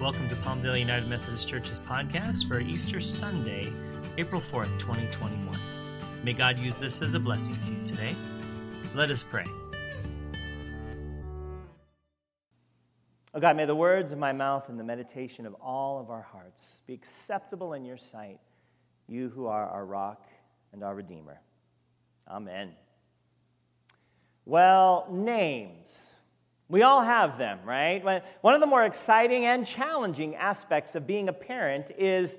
Welcome to Palmdale United Methodist Church's podcast for Easter Sunday, April 4th, 2021. May God use this as a blessing to you today. Let us pray. Oh God, may the words of my mouth and the meditation of all of our hearts be acceptable in your sight, you who are our rock and our Redeemer. Amen. Well, names. We all have them, right? One of the more exciting and challenging aspects of being a parent is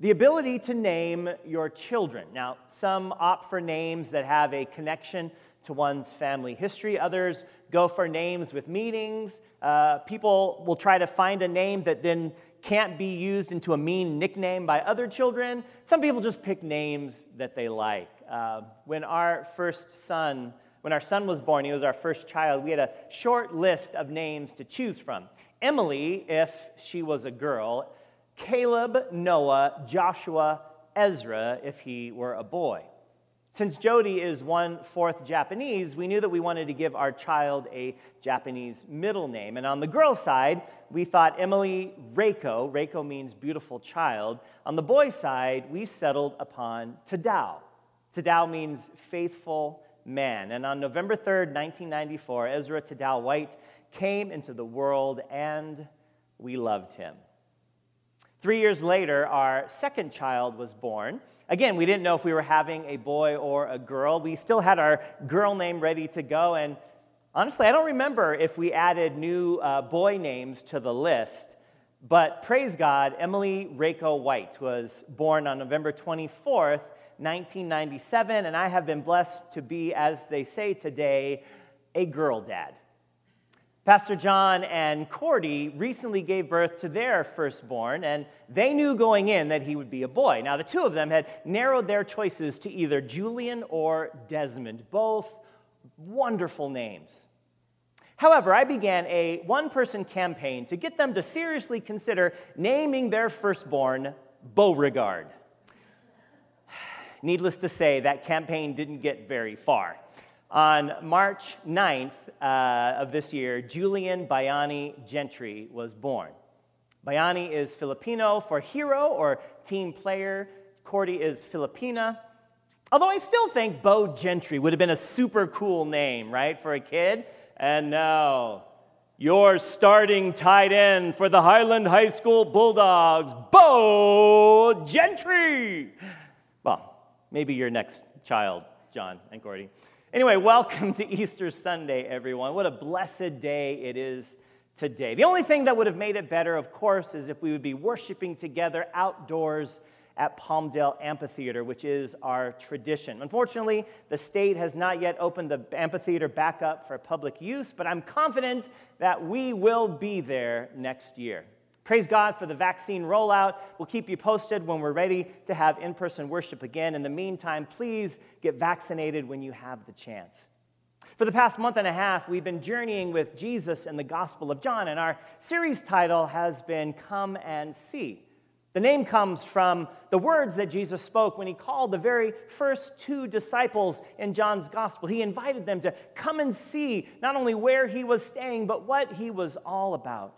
the ability to name your children. Now, some opt for names that have a connection to one's family history, others go for names with meanings. Uh, people will try to find a name that then can't be used into a mean nickname by other children. Some people just pick names that they like. Uh, when our first son when our son was born, he was our first child, we had a short list of names to choose from. Emily, if she was a girl, Caleb, Noah, Joshua, Ezra, if he were a boy. Since Jody is one fourth Japanese, we knew that we wanted to give our child a Japanese middle name. And on the girl side, we thought Emily Reiko, Reiko means beautiful child. On the boy side, we settled upon Tadao. Tadao means faithful man. And on November 3rd, 1994, Ezra Tadao White came into the world and we loved him. Three years later, our second child was born. Again, we didn't know if we were having a boy or a girl. We still had our girl name ready to go. And honestly, I don't remember if we added new uh, boy names to the list. But praise God, Emily Reiko White was born on November 24th, 1997, and I have been blessed to be, as they say today, a girl dad. Pastor John and Cordy recently gave birth to their firstborn, and they knew going in that he would be a boy. Now, the two of them had narrowed their choices to either Julian or Desmond, both wonderful names. However, I began a one person campaign to get them to seriously consider naming their firstborn Beauregard. Needless to say, that campaign didn't get very far. On March 9th uh, of this year, Julian Bayani Gentry was born. Bayani is Filipino for hero or team player. Cordy is Filipina. Although I still think Bo Gentry would have been a super cool name, right, for a kid. And no, your starting tight end for the Highland High School Bulldogs, Bo Gentry. Well, maybe your next child, John and Cordy. Anyway, welcome to Easter Sunday, everyone. What a blessed day it is today. The only thing that would have made it better, of course, is if we would be worshiping together outdoors at Palmdale Amphitheater, which is our tradition. Unfortunately, the state has not yet opened the amphitheater back up for public use, but I'm confident that we will be there next year. Praise God for the vaccine rollout. We'll keep you posted when we're ready to have in person worship again. In the meantime, please get vaccinated when you have the chance. For the past month and a half, we've been journeying with Jesus in the Gospel of John, and our series title has been Come and See. The name comes from the words that Jesus spoke when he called the very first two disciples in John's gospel. He invited them to come and see not only where he was staying, but what he was all about.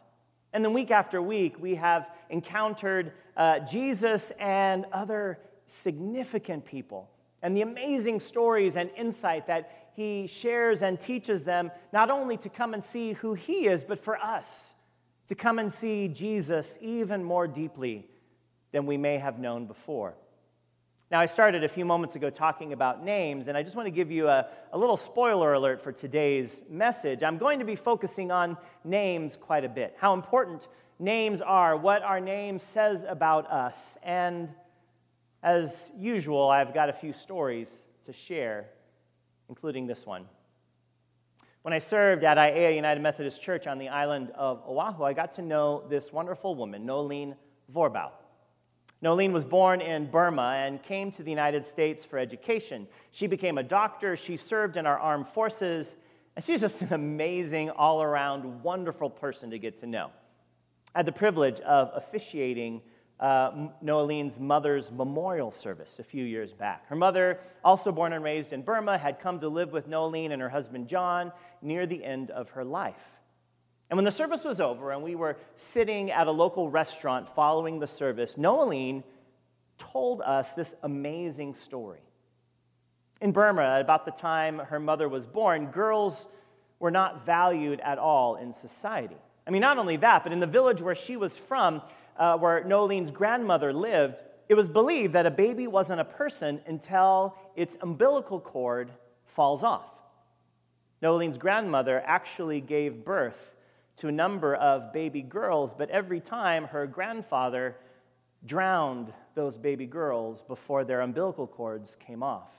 And then week after week, we have encountered uh, Jesus and other significant people and the amazing stories and insight that he shares and teaches them, not only to come and see who he is, but for us to come and see Jesus even more deeply than we may have known before. Now, I started a few moments ago talking about names, and I just want to give you a, a, little spoiler alert for today's message. I'm going to be focusing on names quite a bit, how important names are, what our name says about us. And as usual, I've got a few stories to share, including this one. When I served at Aiea United Methodist Church on the island of Oahu, I got to know this wonderful woman, Nolene Vorbau. Nolene was born in Burma and came to the United States for education. She became a doctor, she served in our armed forces, and she's just an amazing, all around, wonderful person to get to know. I had the privilege of officiating uh, Nolene's mother's memorial service a few years back. Her mother, also born and raised in Burma, had come to live with Nolene and her husband John near the end of her life. And when the service was over and we were sitting at a local restaurant following the service, Noeline told us this amazing story. In Burma, about the time her mother was born, girls were not valued at all in society. I mean, not only that, but in the village where she was from, uh, where Noeline's grandmother lived, it was believed that a baby wasn't a person until its umbilical cord falls off. Noeline's grandmother actually gave birth to a number of baby girls, but every time her grandfather drowned those baby girls before their umbilical cords came off.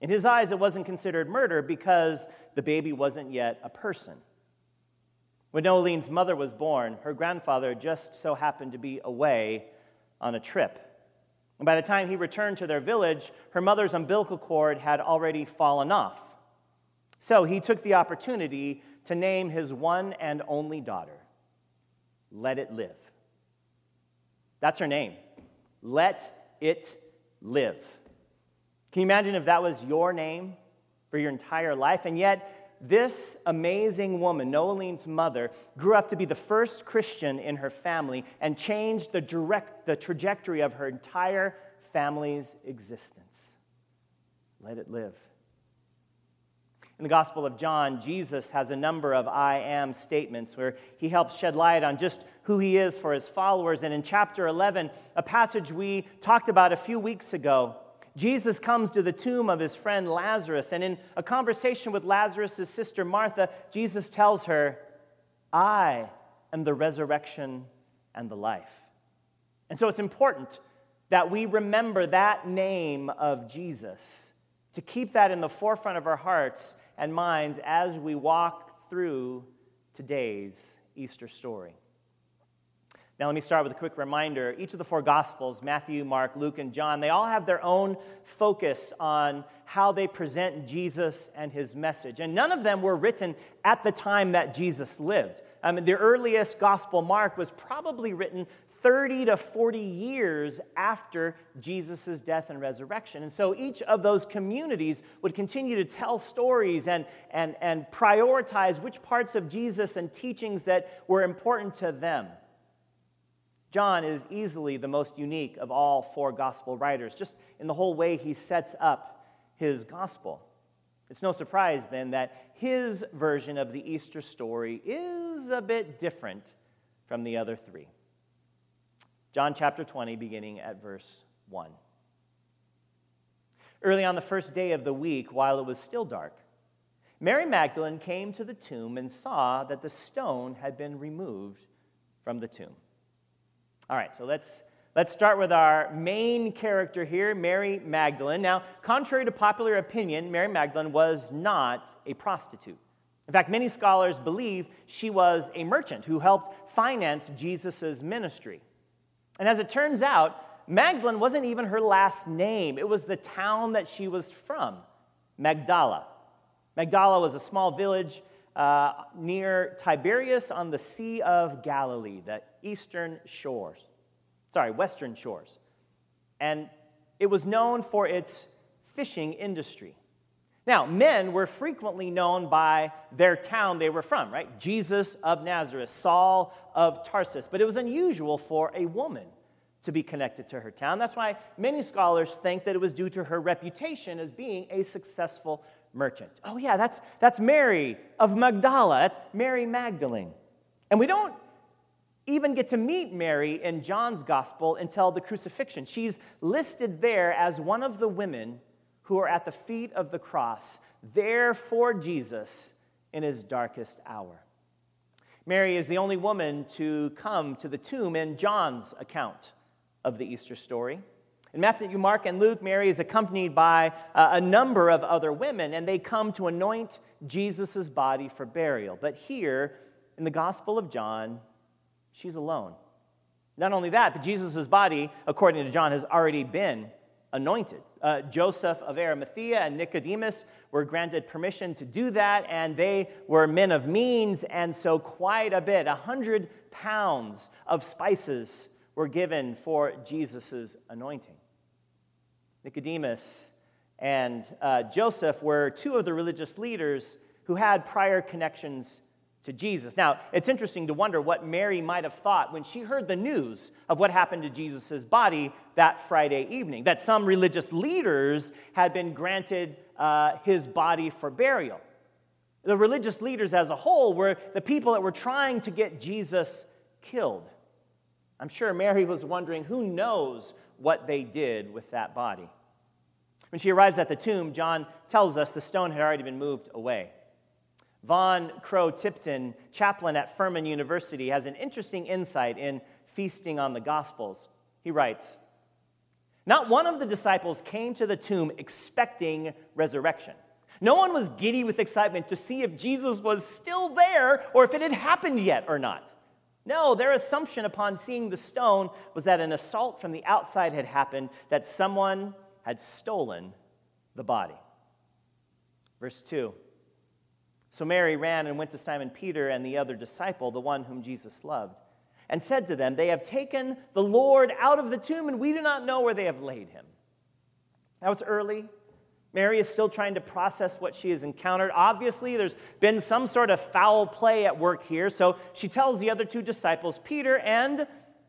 In his eyes, it wasn't considered murder because the baby wasn't yet a person. When Noeline's mother was born, her grandfather just so happened to be away on a trip. And by the time he returned to their village, her mother's umbilical cord had already fallen off. So he took the opportunity to name his one and only daughter, Let It Live. That's her name. Let It Live. Can you imagine if that was your name for your entire life? And yet, this amazing woman, Noeline's mother, grew up to be the first Christian in her family and changed the, direct, the trajectory of her entire family's existence. Let it live. In the Gospel of John, Jesus has a number of I am statements where he helps shed light on just who he is for his followers. And in chapter 11, a passage we talked about a few weeks ago, Jesus comes to the tomb of his friend Lazarus. And in a conversation with Lazarus' sister Martha, Jesus tells her, I am the resurrection and the life. And so it's important that we remember that name of Jesus, to keep that in the forefront of our hearts and minds as we walk through today's Easter story. Now, let me start with a quick reminder. Each of the four Gospels, Matthew, Mark, Luke, and John, they all have their own focus on how they present Jesus and his message. And none of them were written at the time that Jesus lived. Um, the earliest Gospel, Mark, was probably written 30 to 40 years after Jesus' death and resurrection. And so each of those communities would continue to tell stories and, and, and prioritize which parts of Jesus and teachings that were important to them. John is easily the most unique of all four gospel writers, just in the whole way he sets up his gospel. It's no surprise then that his version of the Easter story is a bit different from the other three. John chapter 20, beginning at verse 1. Early on the first day of the week, while it was still dark, Mary Magdalene came to the tomb and saw that the stone had been removed from the tomb. All right, so let's, let's start with our main character here, Mary Magdalene. Now, contrary to popular opinion, Mary Magdalene was not a prostitute. In fact, many scholars believe she was a merchant who helped finance Jesus' ministry. And as it turns out, Magdalene wasn't even her last name, it was the town that she was from, Magdala. Magdala was a small village uh, near Tiberias on the Sea of Galilee, the eastern shores. Sorry, western shores. And it was known for its fishing industry. Now, men were frequently known by their town they were from, right? Jesus of Nazareth, Saul of Tarsus. But it was unusual for a woman to be connected to her town. That's why many scholars think that it was due to her reputation as being a successful merchant. Oh, yeah, that's, that's Mary of Magdala. That's Mary Magdalene. And we don't even get to meet Mary in John's gospel until the crucifixion. She's listed there as one of the women who are at the feet of the cross, there for Jesus in his darkest hour. Mary is the only woman to come to the tomb in John's account of the Easter story. In Matthew, Mark, and Luke, Mary is accompanied by uh, a number of other women, and they come to anoint Jesus' body for burial. But here, in the Gospel of John, she's alone. Not only that, but Jesus' body, according to John, has already been anointed. Uh, Joseph of Arimathea and Nicodemus were granted permission to do that, and they were men of means, and so quite a bit, a hundred pounds of spices were given for Jesus' anointing. Nicodemus and uh, Joseph were two of the religious leaders who had prior connections to Jesus. Now, it's interesting to wonder what Mary might have thought when she heard the news of what happened to Jesus' body that Friday evening, that some religious leaders had been granted uh, his body for burial. The religious leaders as a whole were the people that were trying to get Jesus killed. I'm sure Mary was wondering who knows what they did with that body. When she arrives at the tomb, John tells us the stone had already been moved away. Von Crow Tipton, chaplain at Furman University, has an interesting insight in feasting on the Gospels. He writes Not one of the disciples came to the tomb expecting resurrection. No one was giddy with excitement to see if Jesus was still there or if it had happened yet or not. No, their assumption upon seeing the stone was that an assault from the outside had happened, that someone had stolen the body. Verse 2 So Mary ran and went to Simon Peter and the other disciple, the one whom Jesus loved, and said to them, They have taken the Lord out of the tomb, and we do not know where they have laid him. Now it's early. Mary is still trying to process what she has encountered. Obviously, there's been some sort of foul play at work here, so she tells the other two disciples, Peter and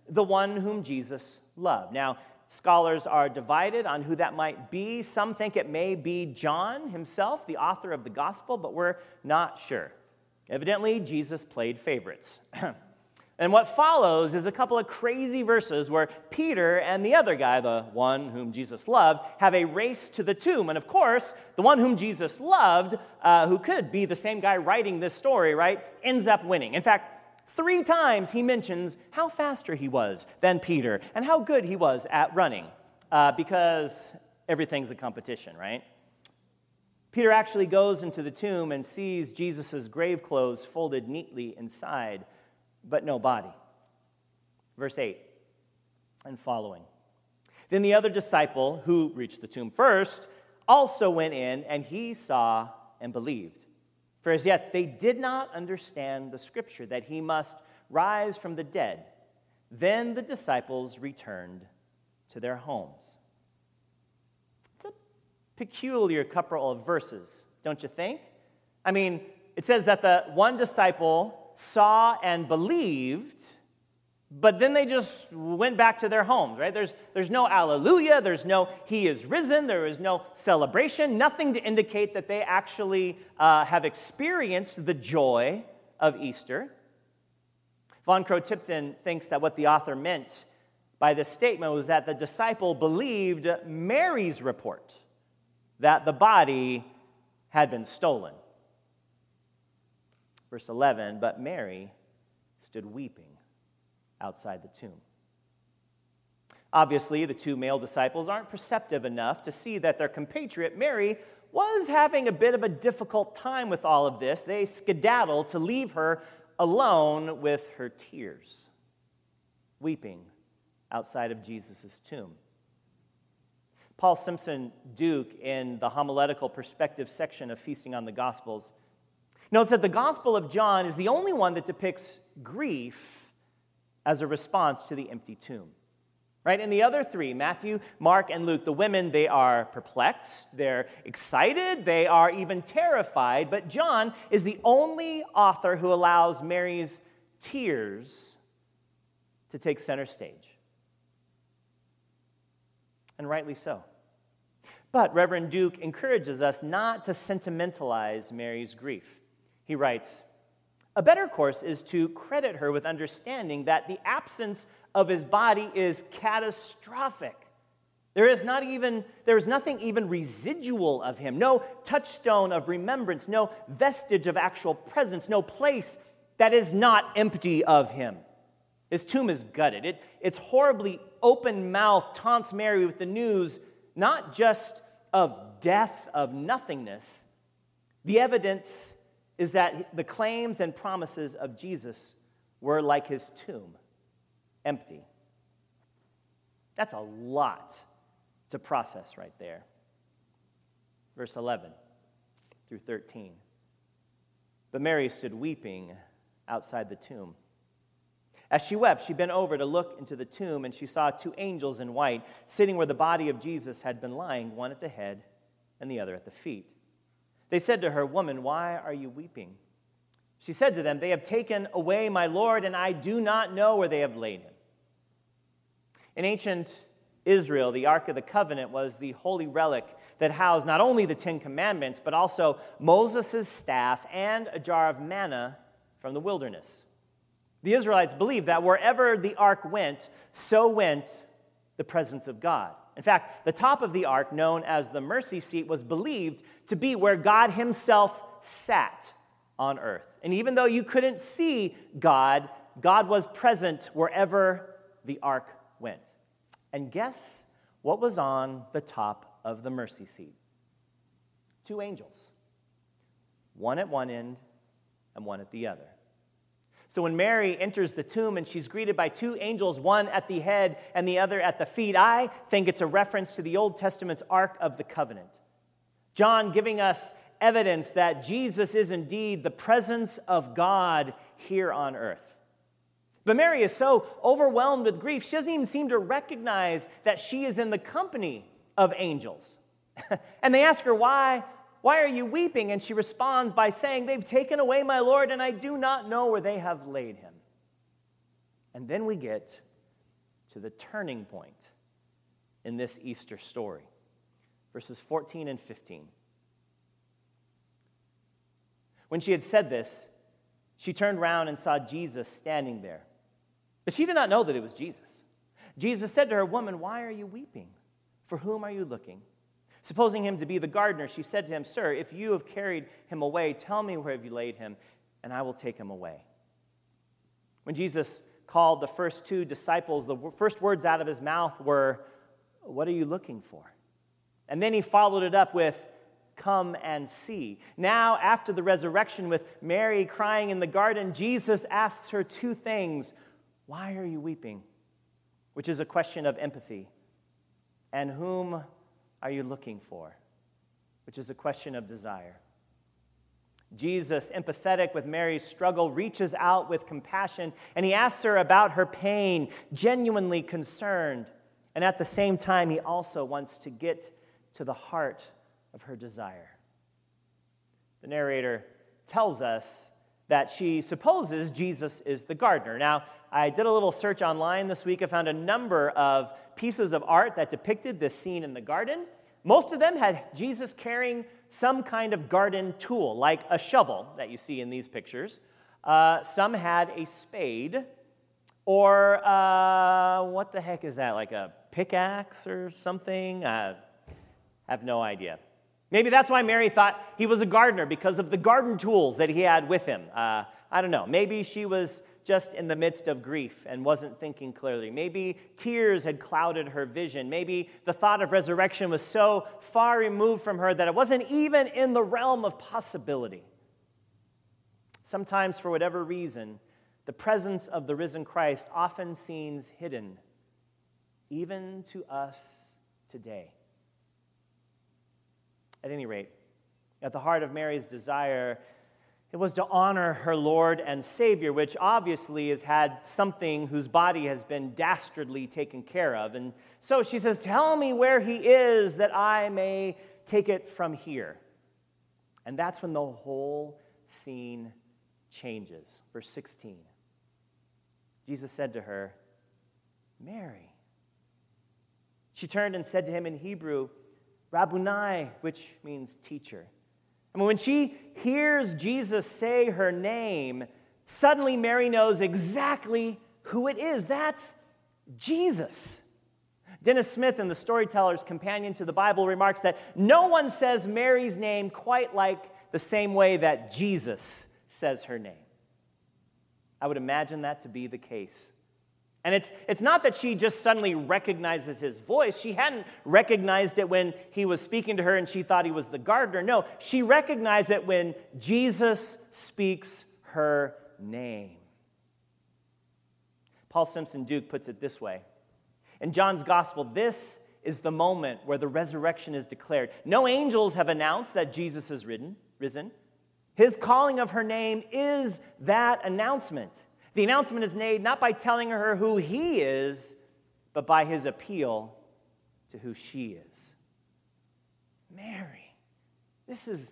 the one whom Jesus loved. Now, Scholars are divided on who that might be. Some think it may be John himself, the author of the gospel, but we're not sure. Evidently, Jesus played favorites. and what follows is a couple of crazy verses where Peter and the other guy, the one whom Jesus loved, have a race to the tomb. And of course, the one whom Jesus loved, uh, who could be the same guy writing this story, right, ends up winning. In fact, Three times he mentions how faster he was than Peter and how good he was at running, uh, because everything's a competition, right? Peter actually goes into the tomb and sees Jesus' grave clothes folded neatly inside, but no body. Verse 8 and following. Then the other disciple, who reached the tomb first, also went in, and he saw and believed. For as yet they did not understand the scripture that he must rise from the dead. Then the disciples returned to their homes. It's a peculiar couple of verses, don't you think? I mean, it says that the one disciple saw and believed, but then they just went back to their homes, right? There's, there's no alleluia, there's no he is risen, there is no celebration, nothing to indicate that they actually uh, have experienced the joy of Easter. Vaughn CroweTipton thinks that what the author meant by this statement was that the disciple believed Mary's report that the body had been stolen. Verse 11, but Mary stood weeping outside the tomb. Obviously, the two male disciples aren't perceptive enough to see that their compatriot Mary was having a bit of a difficult time with all of this. They skedaddle to leave her alone with her tears, weeping outside of Jesus' tomb. Paul Simpson Duke, in the homiletical perspective section of Feasting on the Gospels, notes that the Gospel of John is the only one that depicts grief as a response to the empty tomb. Right? And the other three, Matthew, Mark, and Luke, the women, they are perplexed, they're excited, they are even terrified. But John is the only author who allows Mary's tears to take center stage. And rightly so. But Reverend Duke encourages us not to sentimentalize Mary's grief. He writes, a better course is to credit her with understanding that the absence of his body is catastrophic. There is not even there is nothing even residual of him, no touchstone of remembrance, no vestige of actual presence, no place that is not empty of him. His tomb is gutted. It, its horribly open mouth taunts Mary with the news not just of death, of nothingness, the evidence is that the claims and promises of Jesus were like his tomb, empty. That's a lot to process right there. Verse 11 through 13. But Mary stood weeping outside the tomb. As she wept, she bent over to look into the tomb, and she saw two angels in white sitting where the body of Jesus had been lying, one at the head and the other at the feet. They said to her, Woman, why are you weeping? She said to them, They have taken away my Lord, and I do not know where they have laid him. In ancient Israel, the Ark of the Covenant was the holy relic that housed not only the Ten Commandments, but also Moses' staff and a jar of manna from the wilderness. The Israelites believed that wherever the ark went, so went the presence of God. In fact, the top of the ark, known as the mercy seat, was believed to be where God Himself sat on earth. And even though you couldn't see God, God was present wherever the ark went. And guess what was on the top of the mercy seat? Two angels, one at one end and one at the other. So when Mary enters the tomb and she's greeted by two angels, one at the head and the other at the feet, I think it's a reference to the Old Testament's Ark of the Covenant. John giving us evidence that Jesus is indeed the presence of God here on earth. But Mary is so overwhelmed with grief, she doesn't even seem to recognize that she is in the company of angels. and they ask her, Why? Why are you weeping? And she responds by saying, They've taken away my Lord, and I do not know where they have laid him. And then we get to the turning point in this Easter story verses 14 and 15. When she had said this, she turned around and saw Jesus standing there. But she did not know that it was Jesus. Jesus said to her, Woman, why are you weeping? For whom are you looking? Supposing him to be the gardener, she said to him, Sir, if you have carried him away, tell me where have you laid him, and I will take him away. When Jesus called the first two disciples, the first words out of his mouth were, What are you looking for? And then he followed it up with, Come and see. Now, after the resurrection, with Mary crying in the garden, Jesus asks her two things Why are you weeping? Which is a question of empathy. And whom are you looking for? Which is a question of desire. Jesus, empathetic with Mary's struggle, reaches out with compassion and he asks her about her pain, genuinely concerned. And at the same time, he also wants to get to the heart of her desire. The narrator tells us that she supposes Jesus is the gardener. Now, I did a little search online this week. I found a number of pieces of art that depicted this scene in the garden. Most of them had Jesus carrying some kind of garden tool, like a shovel that you see in these pictures. Uh, some had a spade, or uh, what the heck is that, like a pickaxe or something? I have no idea. Maybe that's why Mary thought he was a gardener because of the garden tools that he had with him. Uh, I don't know. Maybe she was just in the midst of grief and wasn't thinking clearly. Maybe tears had clouded her vision. Maybe the thought of resurrection was so far removed from her that it wasn't even in the realm of possibility. Sometimes, for whatever reason, the presence of the risen Christ often seems hidden, even to us today. At any rate, at the heart of Mary's desire it was to honor her Lord and Savior, which obviously has had something whose body has been dastardly taken care of. And so she says, Tell me where he is that I may take it from here. And that's when the whole scene changes. Verse 16. Jesus said to her, Mary. She turned and said to him in Hebrew, Rabbouni, which means teacher. And when she hears Jesus say her name, suddenly Mary knows exactly who it is. That's Jesus. Dennis Smith, in the Storyteller's Companion to the Bible, remarks that no one says Mary's name quite like the same way that Jesus says her name. I would imagine that to be the case and it's, it's not that she just suddenly recognizes his voice. She hadn't recognized it when he was speaking to her and she thought he was the gardener. No, she recognized it when Jesus speaks her name. Paul Simpson Duke puts it this way In John's gospel, this is the moment where the resurrection is declared. No angels have announced that Jesus is risen. His calling of her name is that announcement. The announcement is made not by telling her who he is, but by his appeal to who she is. Mary. This is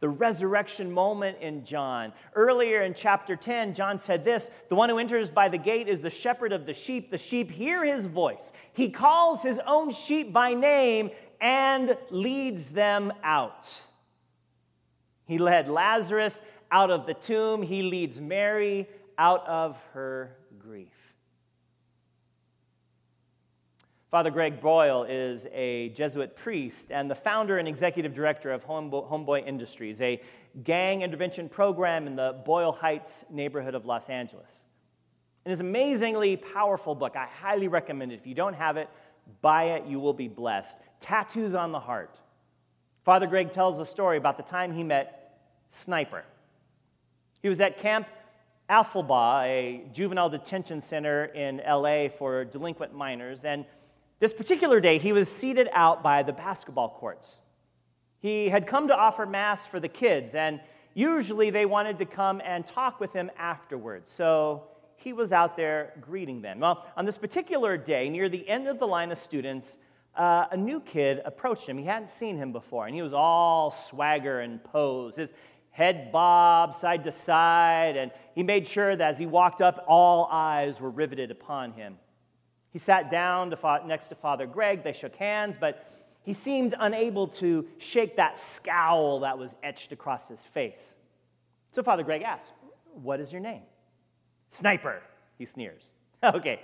the resurrection moment in John. Earlier in chapter 10, John said this The one who enters by the gate is the shepherd of the sheep. The sheep hear his voice. He calls his own sheep by name and leads them out. He led Lazarus out of the tomb, he leads Mary out of her grief. Father Greg Boyle is a Jesuit priest and the founder and executive director of Homeboy Industries, a gang intervention program in the Boyle Heights neighborhood of Los Angeles. It is an amazingly powerful book. I highly recommend it. If you don't have it, buy it. You will be blessed. Tattoos on the Heart. Father Greg tells a story about the time he met Sniper. He was at Camp Afflerbaugh, a juvenile detention center in LA for delinquent minors, and this particular day, he was seated out by the basketball courts. He had come to offer Mass for the kids, and usually they wanted to come and talk with him afterwards. So he was out there greeting them. Well, on this particular day, near the end of the line of students, uh, a new kid approached him. He hadn't seen him before, and he was all swagger and pose. His head bobbed side to side, and he made sure that as he walked up, all eyes were riveted upon him. He sat down to, next to Father Greg. They shook hands, but he seemed unable to shake that scowl that was etched across his face. So Father Greg asked, What is your name? Sniper, he sneers. okay,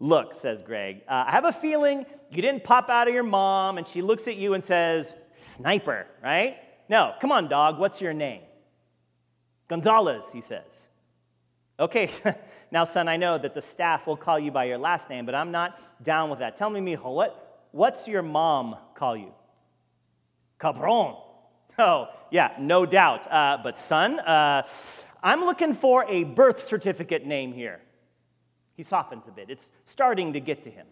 look, says Greg, uh, I have a feeling you didn't pop out of your mom and she looks at you and says, Sniper, right? No, come on, dog, what's your name? Gonzalez, he says. Okay, now, son, I know that the staff will call you by your last name, but I'm not down with that. Tell me, mijo, what, what's your mom call you? Cabron. Oh, yeah, no doubt. Uh, but, son, uh, I'm looking for a birth certificate name here. He softens a bit. It's starting to get to him.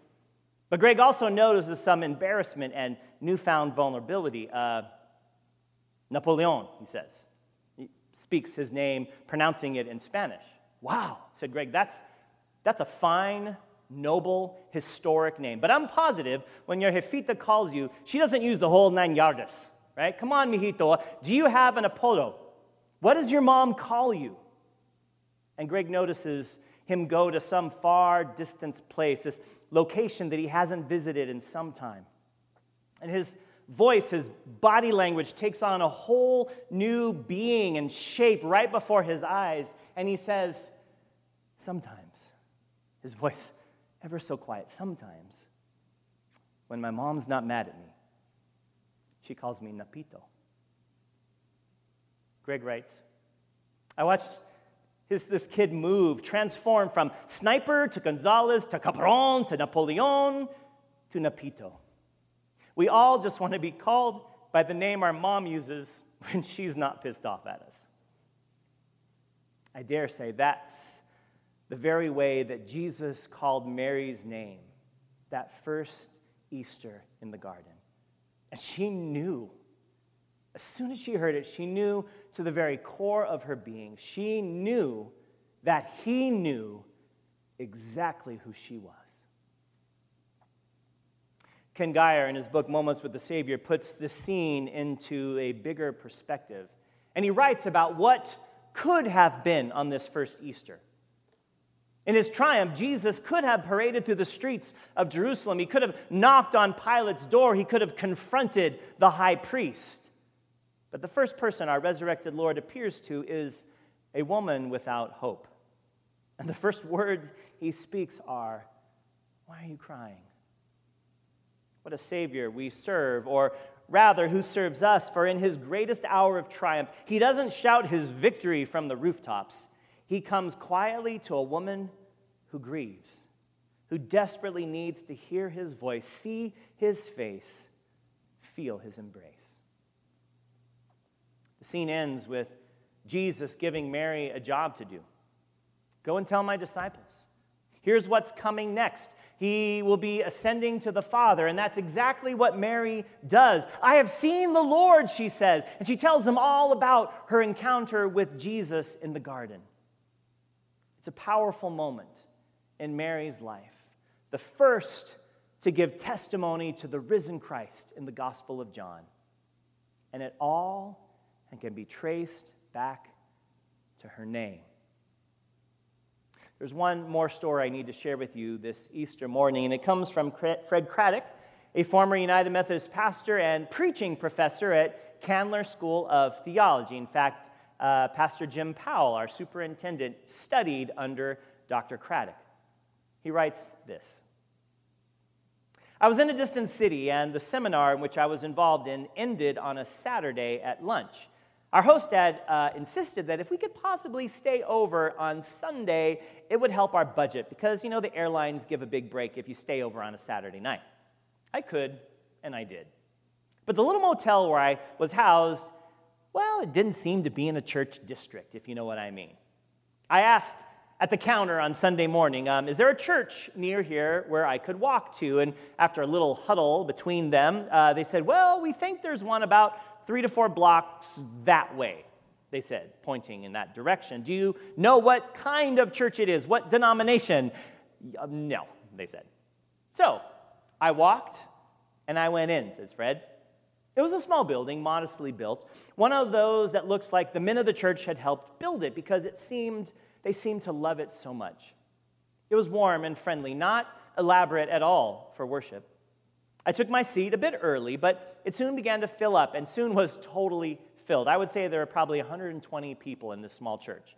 But Greg also notices some embarrassment and newfound vulnerability. Uh, Napoleon, he says. He speaks his name, pronouncing it in Spanish. Wow, said Greg, that's, that's a fine, noble, historic name. But I'm positive when your jefita calls you, she doesn't use the whole nine yardas, right? Come on, mijito, do you have an apodo? What does your mom call you? And Greg notices him go to some far distant place, this location that he hasn't visited in some time. And his voice, his body language takes on a whole new being and shape right before his eyes and he says, Sometimes, his voice ever so quiet, sometimes, when my mom's not mad at me, she calls me Napito. Greg writes, I watched his, this kid move, transform from sniper to Gonzalez to Cabron to Napoleon to Napito. We all just want to be called by the name our mom uses when she's not pissed off at us. I dare say that's the very way that Jesus called Mary's name that first Easter in the garden. And she knew, as soon as she heard it, she knew to the very core of her being, she knew that he knew exactly who she was. Ken Gire, in his book Moments with the Savior, puts the scene into a bigger perspective. And he writes about what could have been on this first Easter. In his triumph, Jesus could have paraded through the streets of Jerusalem. He could have knocked on Pilate's door. He could have confronted the high priest. But the first person our resurrected Lord appears to is a woman without hope. And the first words he speaks are, Why are you crying? What a Savior we serve, or rather, who serves us, for in his greatest hour of triumph, he doesn't shout his victory from the rooftops. He comes quietly to a woman who grieves, who desperately needs to hear his voice, see his face, feel his embrace. The scene ends with Jesus giving Mary a job to do. Go and tell my disciples. Here's what's coming next. He will be ascending to the Father. And that's exactly what Mary does. I have seen the Lord, she says. And she tells them all about her encounter with Jesus in the garden. It's a powerful moment in Mary's life, the first to give testimony to the risen Christ in the Gospel of John. And it all and can be traced back to her name. There's one more story I need to share with you this Easter morning, and it comes from Fred Craddock, a former United Methodist pastor and preaching professor at Candler School of Theology. In fact, uh, Pastor Jim Powell, our superintendent, studied under Dr. Craddock. He writes this I was in a distant city, and the seminar in which I was involved in ended on a Saturday at lunch. Our host dad uh, insisted that if we could possibly stay over on Sunday, it would help our budget because, you know, the airlines give a big break if you stay over on a Saturday night. I could, and I did. But the little motel where I was housed, well, it didn't seem to be in a church district, if you know what I mean. I asked at the counter on Sunday morning, um, Is there a church near here where I could walk to? And after a little huddle between them, uh, they said, Well, we think there's one about three to four blocks that way, they said, pointing in that direction. Do you know what kind of church it is? What denomination? Uh, no, they said. So I walked and I went in, says Fred. It was a small building, modestly built, one of those that looks like the men of the church had helped build it because it seemed they seemed to love it so much. It was warm and friendly, not elaborate at all for worship. I took my seat a bit early, but it soon began to fill up and soon was totally filled. I would say there were probably 120 people in this small church.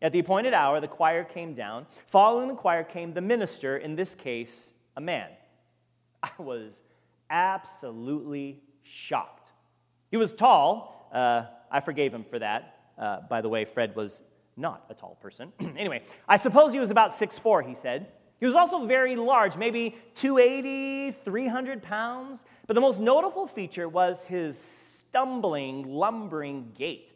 At the appointed hour, the choir came down. Following the choir came the minister, in this case, a man. I was absolutely shocked. He was tall. Uh, I forgave him for that. Uh, by the way, Fred was not a tall person. anyway, I suppose he was about 6'4, he said. He was also very large, maybe 280, 300 pounds. But the most notable feature was his stumbling, lumbering gait.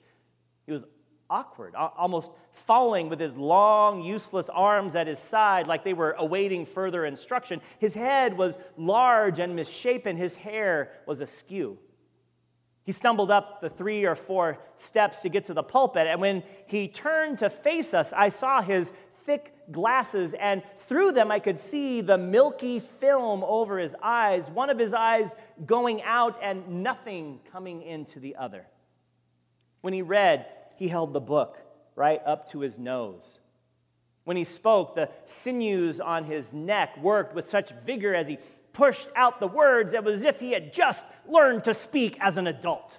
He was awkward, almost falling with his long, useless arms at his side like they were awaiting further instruction. His head was large and misshapen, his hair was askew. He stumbled up the three or four steps to get to the pulpit, and when he turned to face us, I saw his thick glasses, and through them I could see the milky film over his eyes, one of his eyes going out and nothing coming into the other. When he read, he held the book right up to his nose. When he spoke, the sinews on his neck worked with such vigor as he pushed out the words, it was as if he had just learned to speak as an adult.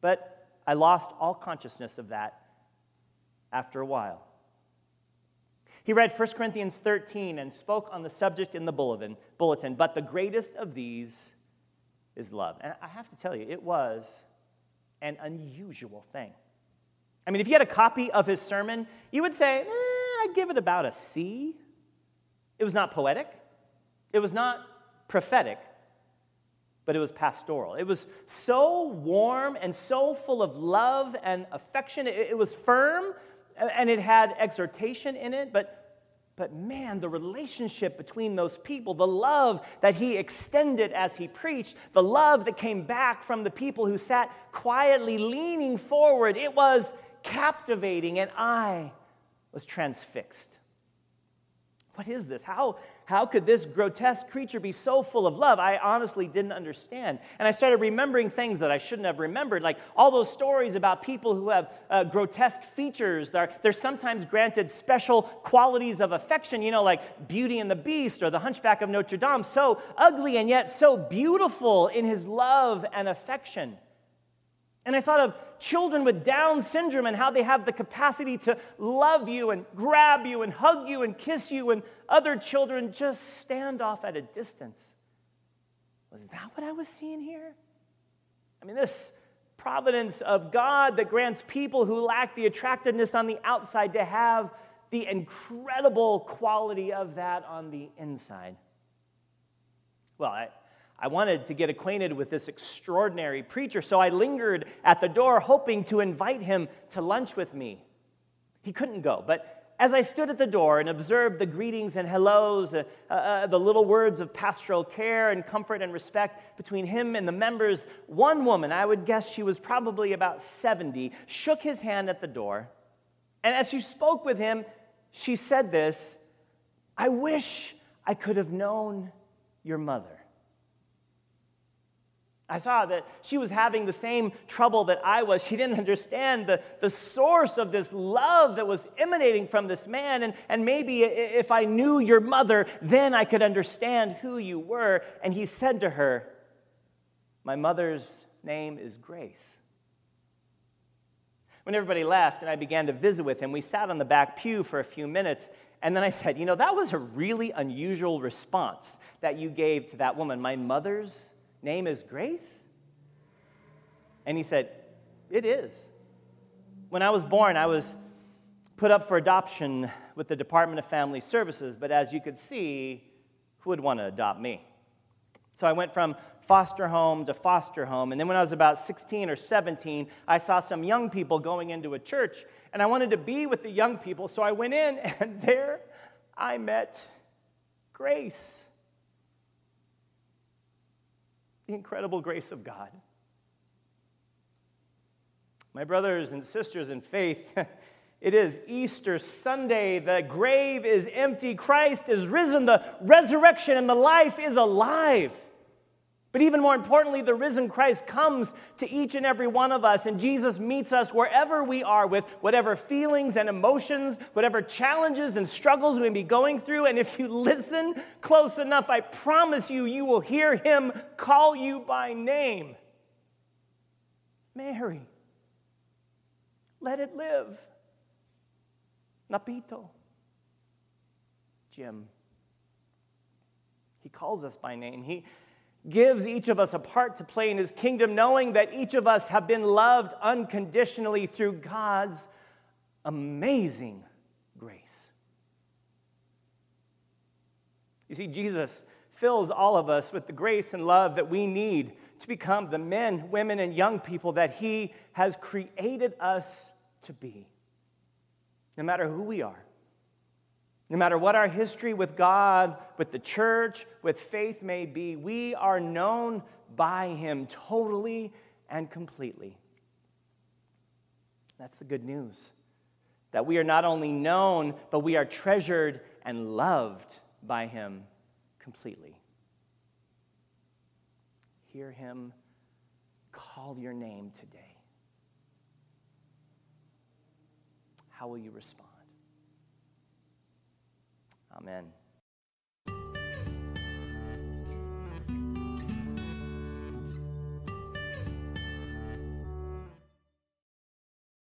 But I lost all consciousness of that after a while. He read 1 Corinthians 13 and spoke on the subject in the bulletin, but the greatest of these is love. And I have to tell you, it was an unusual thing. I mean, if you had a copy of his sermon, you would say, eh, I'd give it about a C. It was not poetic, it was not prophetic, but it was pastoral. It was so warm and so full of love and affection. It was firm and it had exhortation in it, but but man, the relationship between those people, the love that he extended as he preached, the love that came back from the people who sat quietly leaning forward, it was captivating, and I was transfixed. What is this? How, how could this grotesque creature be so full of love? I honestly didn't understand. And I started remembering things that I shouldn't have remembered, like all those stories about people who have uh, grotesque features. They're, they're sometimes granted special qualities of affection, you know, like Beauty and the Beast or the Hunchback of Notre Dame, so ugly and yet so beautiful in his love and affection. And I thought of children with Down syndrome and how they have the capacity to love you and grab you and hug you and kiss you, and other children just stand off at a distance. Was that what I was seeing here? I mean, this providence of God that grants people who lack the attractiveness on the outside to have the incredible quality of that on the inside. Well, I, I wanted to get acquainted with this extraordinary preacher, so I lingered at the door hoping to invite him to lunch with me. He couldn't go, but as I stood at the door and observed the greetings and hellos, uh, uh, the little words of pastoral care and comfort and respect between him and the members, one woman, I would guess she was probably about 70, shook his hand at the door. And as she spoke with him, she said this I wish I could have known your mother. I saw that she was having the same trouble that I was. She didn't understand the, the source of this love that was emanating from this man. And, and maybe if I knew your mother, then I could understand who you were. And he said to her, My mother's name is Grace. When everybody left and I began to visit with him, we sat on the back pew for a few minutes. And then I said, You know, that was a really unusual response that you gave to that woman. My mother's name is Grace? And he said, It is. When I was born, I was put up for adoption with the Department of Family Services, but as you could see, who would want to adopt me? So I went from foster home to foster home. And then when I was about 16 or 17, I saw some young people going into a church, and I wanted to be with the young people. So I went in, and there I met Grace. The incredible grace of God. My brothers and sisters in faith, it is Easter Sunday. The grave is empty. Christ is risen. The resurrection and the life is alive. But even more importantly, the risen Christ comes to each and every one of us, and Jesus meets us wherever we are with whatever feelings and emotions, whatever challenges and struggles we may be going through. And if you listen close enough, I promise you, you will hear him call you by name Mary. Let it live. Napito. Jim. He calls us by name. He gives each of us a part to play in his kingdom, knowing that each of us have been loved unconditionally through God's amazing grace. You see, Jesus fills all of us with the grace and love that we need to become the men, women, and young people that he has created us to be, no matter who we are. No matter what our history with God, with the church, with faith may be, we are known by Him totally and completely. That's the good news. That we are not only known, but we are treasured and loved by Him completely. Hear Him call your name today. How will you respond? Amen.